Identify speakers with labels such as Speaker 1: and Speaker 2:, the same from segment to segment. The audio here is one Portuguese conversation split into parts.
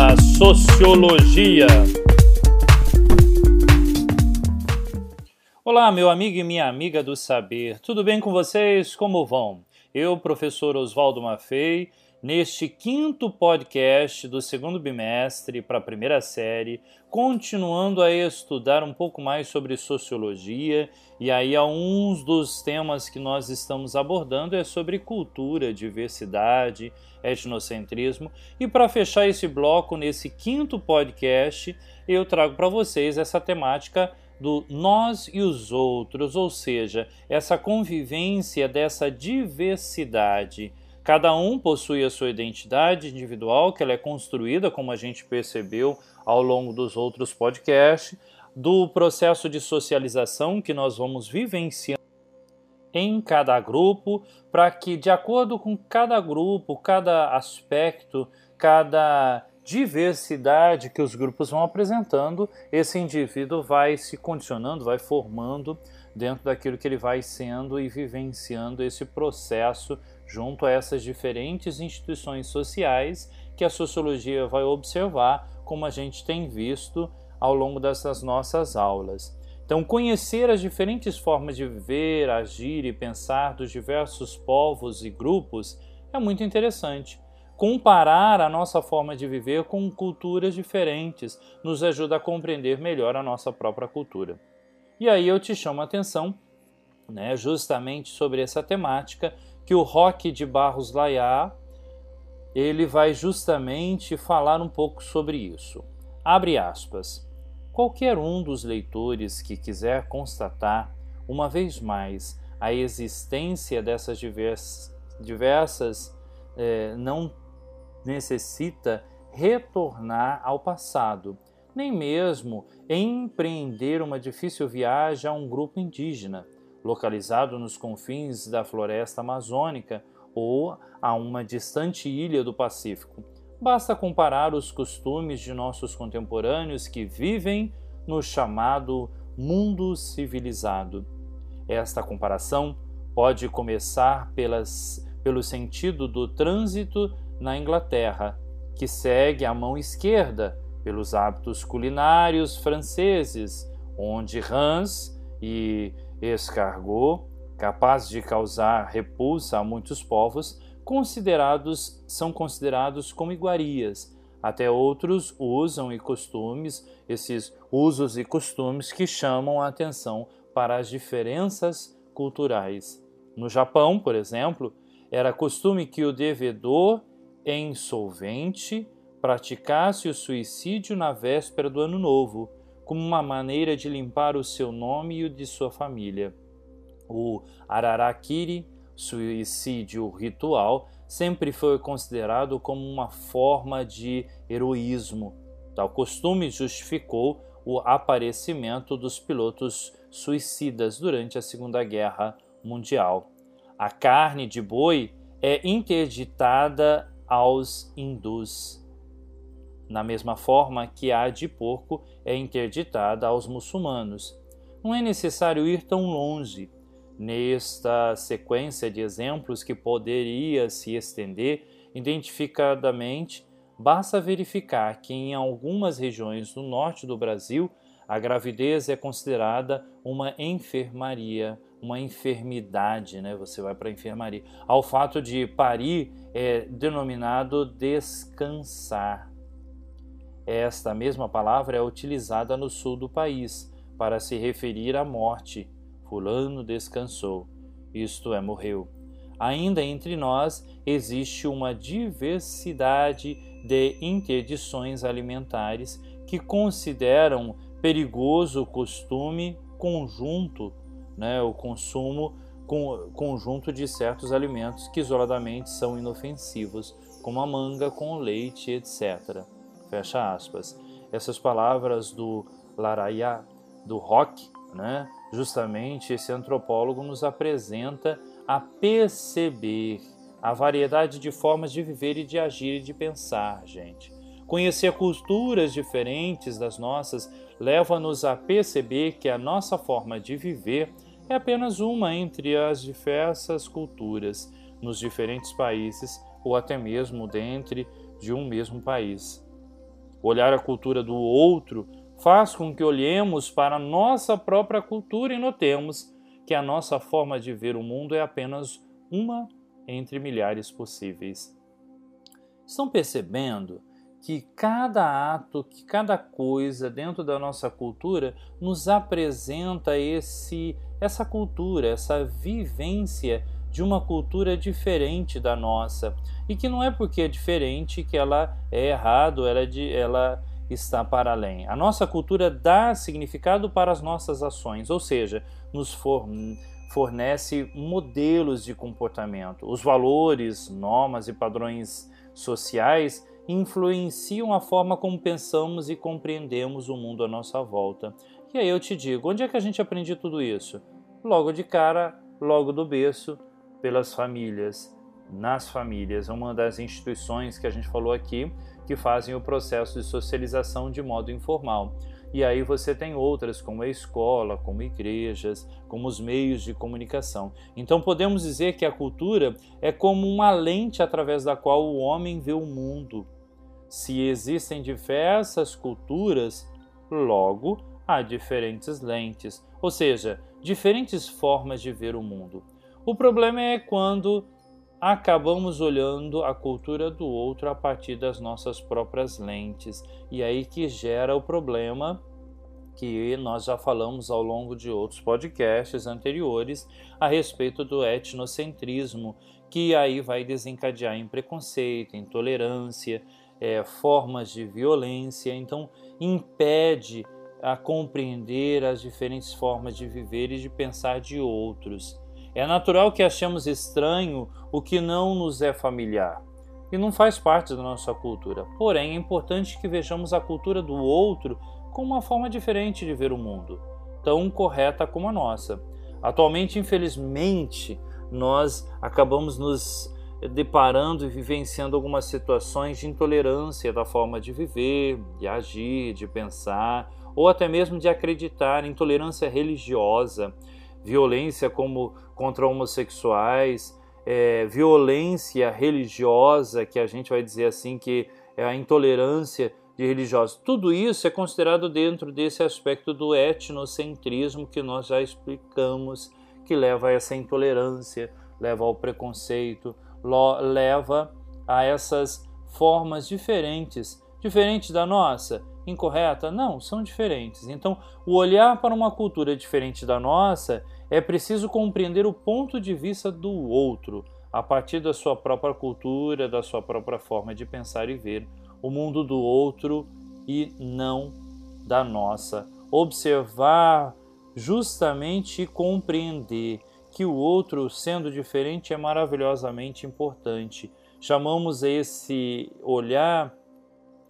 Speaker 1: da Sociologia. Olá, meu amigo e minha amiga do saber, tudo bem com vocês? Como vão? Eu, professor Oswaldo Maffei, neste quinto podcast do segundo bimestre para a primeira série, continuando a estudar um pouco mais sobre sociologia, e aí alguns dos temas que nós estamos abordando é sobre cultura, diversidade, etnocentrismo, e para fechar esse bloco nesse quinto podcast, eu trago para vocês essa temática do nós e os outros, ou seja, essa convivência dessa diversidade Cada um possui a sua identidade individual, que ela é construída, como a gente percebeu ao longo dos outros podcasts, do processo de socialização que nós vamos vivenciando em cada grupo, para que, de acordo com cada grupo, cada aspecto, cada diversidade que os grupos vão apresentando, esse indivíduo vai se condicionando, vai formando dentro daquilo que ele vai sendo e vivenciando esse processo junto a essas diferentes instituições sociais que a sociologia vai observar, como a gente tem visto ao longo dessas nossas aulas. Então, conhecer as diferentes formas de viver, agir e pensar dos diversos povos e grupos é muito interessante. Comparar a nossa forma de viver com culturas diferentes nos ajuda a compreender melhor a nossa própria cultura. E aí eu te chamo a atenção né, justamente sobre essa temática que o Roque de Barros Laiá ele vai justamente falar um pouco sobre isso. Abre aspas. Qualquer um dos leitores que quiser constatar, uma vez mais, a existência dessas diversas, diversas eh, não necessita retornar ao passado, nem mesmo empreender uma difícil viagem a um grupo indígena localizado nos confins da floresta amazônica ou a uma distante ilha do Pacífico. Basta comparar os costumes de nossos contemporâneos que vivem no chamado mundo civilizado. Esta comparação pode começar pelas, pelo sentido do trânsito na Inglaterra, que segue a mão esquerda pelos hábitos culinários franceses, onde Hans e escargot, capaz de causar repulsa a muitos povos, considerados são considerados como iguarias. Até outros usam e costumes, esses usos e costumes que chamam a atenção para as diferenças culturais. No Japão, por exemplo, era costume que o devedor insolvente praticasse o suicídio na véspera do Ano Novo, como uma maneira de limpar o seu nome e o de sua família. O Ararakiri, suicídio ritual, sempre foi considerado como uma forma de heroísmo. Tal costume justificou o aparecimento dos pilotos suicidas durante a Segunda Guerra Mundial. A carne de boi é interditada aos hindus na mesma forma que a de porco é interditada aos muçulmanos. Não é necessário ir tão longe. Nesta sequência de exemplos que poderia se estender identificadamente, basta verificar que em algumas regiões do norte do Brasil a gravidez é considerada uma enfermaria, uma enfermidade, né? Você vai para a enfermaria. Ao fato de parir é denominado descansar. Esta mesma palavra é utilizada no sul do país para se referir à morte. Fulano descansou, isto é, morreu. Ainda entre nós existe uma diversidade de interdições alimentares que consideram perigoso o costume conjunto, né, o consumo com, conjunto de certos alimentos que isoladamente são inofensivos, como a manga com leite, etc. Fecha aspas. Essas palavras do Laraya, do Rock, né? justamente esse antropólogo nos apresenta a perceber a variedade de formas de viver e de agir e de pensar, gente. Conhecer culturas diferentes das nossas leva-nos a perceber que a nossa forma de viver é apenas uma entre as diversas culturas nos diferentes países ou até mesmo dentro de um mesmo país. Olhar a cultura do outro faz com que olhemos para a nossa própria cultura e notemos que a nossa forma de ver o mundo é apenas uma entre milhares possíveis. Estão percebendo que cada ato, que cada coisa dentro da nossa cultura nos apresenta esse essa cultura, essa vivência de uma cultura diferente da nossa e que não é porque é diferente que ela é errado, ela, é ela está para além. A nossa cultura dá significado para as nossas ações, ou seja, nos fornece modelos de comportamento. Os valores, normas e padrões sociais influenciam a forma como pensamos e compreendemos o mundo à nossa volta. E aí eu te digo, onde é que a gente aprende tudo isso? Logo de cara, logo do berço, pelas famílias, nas famílias, uma das instituições que a gente falou aqui que fazem o processo de socialização de modo informal. E aí você tem outras, como a escola, como igrejas, como os meios de comunicação. Então podemos dizer que a cultura é como uma lente através da qual o homem vê o mundo. Se existem diversas culturas, logo há diferentes lentes, ou seja, diferentes formas de ver o mundo. O problema é quando acabamos olhando a cultura do outro a partir das nossas próprias lentes, e aí que gera o problema que nós já falamos ao longo de outros podcasts anteriores a respeito do etnocentrismo, que aí vai desencadear em preconceito, intolerância, é, formas de violência, então impede a compreender as diferentes formas de viver e de pensar de outros. É natural que achemos estranho o que não nos é familiar e não faz parte da nossa cultura. Porém, é importante que vejamos a cultura do outro como uma forma diferente de ver o mundo, tão correta como a nossa. Atualmente, infelizmente, nós acabamos nos deparando e vivenciando algumas situações de intolerância da forma de viver, de agir, de pensar, ou até mesmo de acreditar, intolerância religiosa, violência como contra homossexuais, é, violência religiosa, que a gente vai dizer assim que é a intolerância de religiosos. Tudo isso é considerado dentro desse aspecto do etnocentrismo que nós já explicamos, que leva a essa intolerância, leva ao preconceito, leva a essas formas diferentes, diferentes da nossa, incorreta? Não, são diferentes. Então, o olhar para uma cultura diferente da nossa é preciso compreender o ponto de vista do outro, a partir da sua própria cultura, da sua própria forma de pensar e ver o mundo do outro e não da nossa. Observar justamente compreender que o outro, sendo diferente, é maravilhosamente importante. Chamamos esse olhar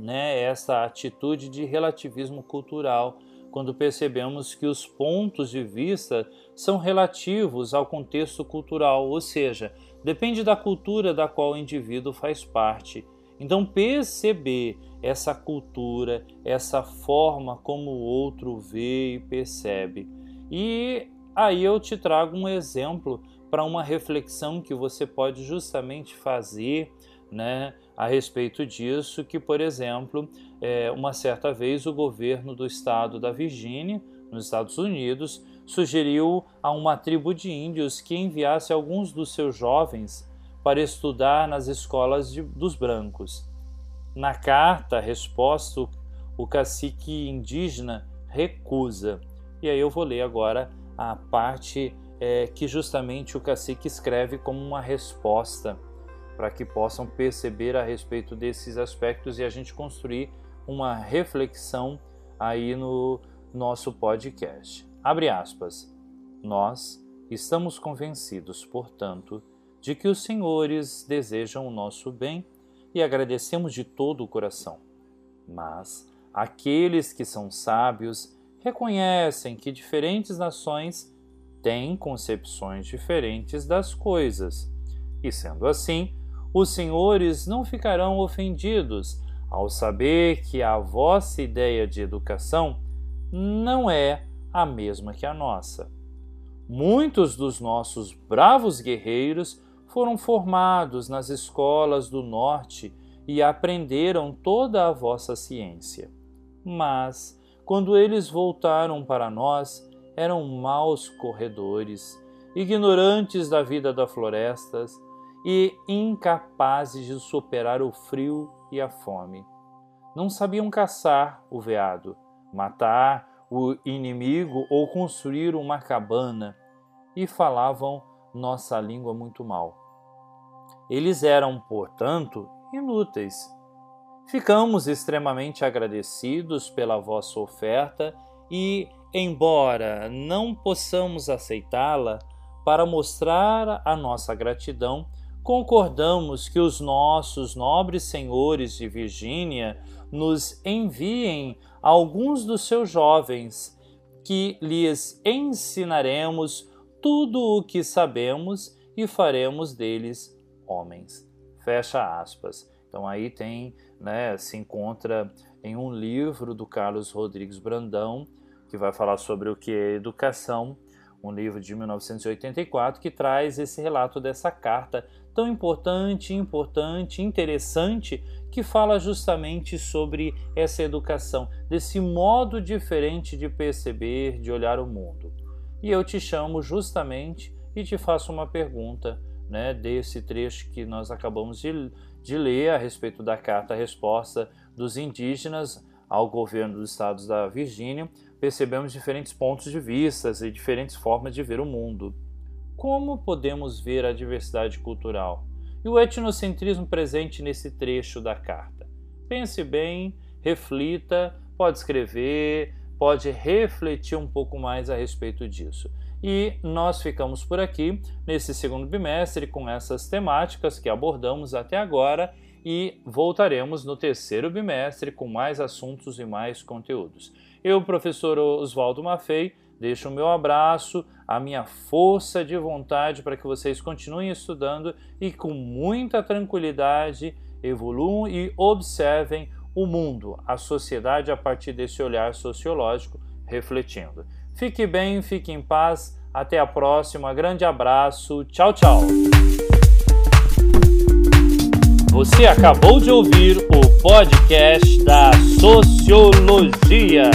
Speaker 1: né, essa atitude de relativismo cultural, quando percebemos que os pontos de vista são relativos ao contexto cultural, ou seja, depende da cultura da qual o indivíduo faz parte. Então, perceber essa cultura, essa forma como o outro vê e percebe. E aí eu te trago um exemplo para uma reflexão que você pode justamente fazer né, a respeito disso, que, por exemplo, é, uma certa vez o governo do estado da Virgínia, nos Estados Unidos, sugeriu a uma tribo de índios que enviasse alguns dos seus jovens para estudar nas escolas de, dos brancos. Na carta, resposta, o cacique indígena recusa. E aí eu vou ler agora a parte é, que justamente o cacique escreve como uma resposta para que possam perceber a respeito desses aspectos e a gente construir uma reflexão aí no nosso podcast. Abre aspas. Nós estamos convencidos, portanto, de que os senhores desejam o nosso bem e agradecemos de todo o coração. Mas aqueles que são sábios reconhecem que diferentes nações têm concepções diferentes das coisas. E sendo assim, os senhores não ficarão ofendidos ao saber que a vossa ideia de educação não é a mesma que a nossa. Muitos dos nossos bravos guerreiros foram formados nas escolas do norte e aprenderam toda a vossa ciência. Mas, quando eles voltaram para nós, eram maus corredores, ignorantes da vida das florestas e incapazes de superar o frio e a fome. Não sabiam caçar o veado, matar o inimigo ou construir uma cabana e falavam nossa língua muito mal. Eles eram, portanto, inúteis. Ficamos extremamente agradecidos pela vossa oferta e, embora não possamos aceitá-la, para mostrar a nossa gratidão, concordamos que os nossos nobres senhores de Virgínia nos enviem alguns dos seus jovens, que lhes ensinaremos tudo o que sabemos e faremos deles homens. Fecha aspas. Então aí tem, né, se encontra em um livro do Carlos Rodrigues Brandão, que vai falar sobre o que é educação, um livro de 1984 que traz esse relato dessa carta tão importante, importante, interessante, que fala justamente sobre essa educação, desse modo diferente de perceber, de olhar o mundo. E eu te chamo justamente e te faço uma pergunta, né, desse trecho que nós acabamos de, de ler a respeito da carta-resposta dos indígenas ao governo dos estados da Virgínia, percebemos diferentes pontos de vista e diferentes formas de ver o mundo. Como podemos ver a diversidade cultural e o etnocentrismo presente nesse trecho da carta? Pense bem, reflita, pode escrever, pode refletir um pouco mais a respeito disso. E nós ficamos por aqui nesse segundo bimestre com essas temáticas que abordamos até agora e voltaremos no terceiro bimestre com mais assuntos e mais conteúdos. Eu, professor Oswaldo Maffei, deixo o meu abraço, a minha força de vontade para que vocês continuem estudando e com muita tranquilidade evoluam e observem o mundo, a sociedade a partir desse olhar sociológico, refletindo. Fique bem, fique em paz, até a próxima, grande abraço, tchau, tchau. Você acabou de ouvir o podcast da Sociologia.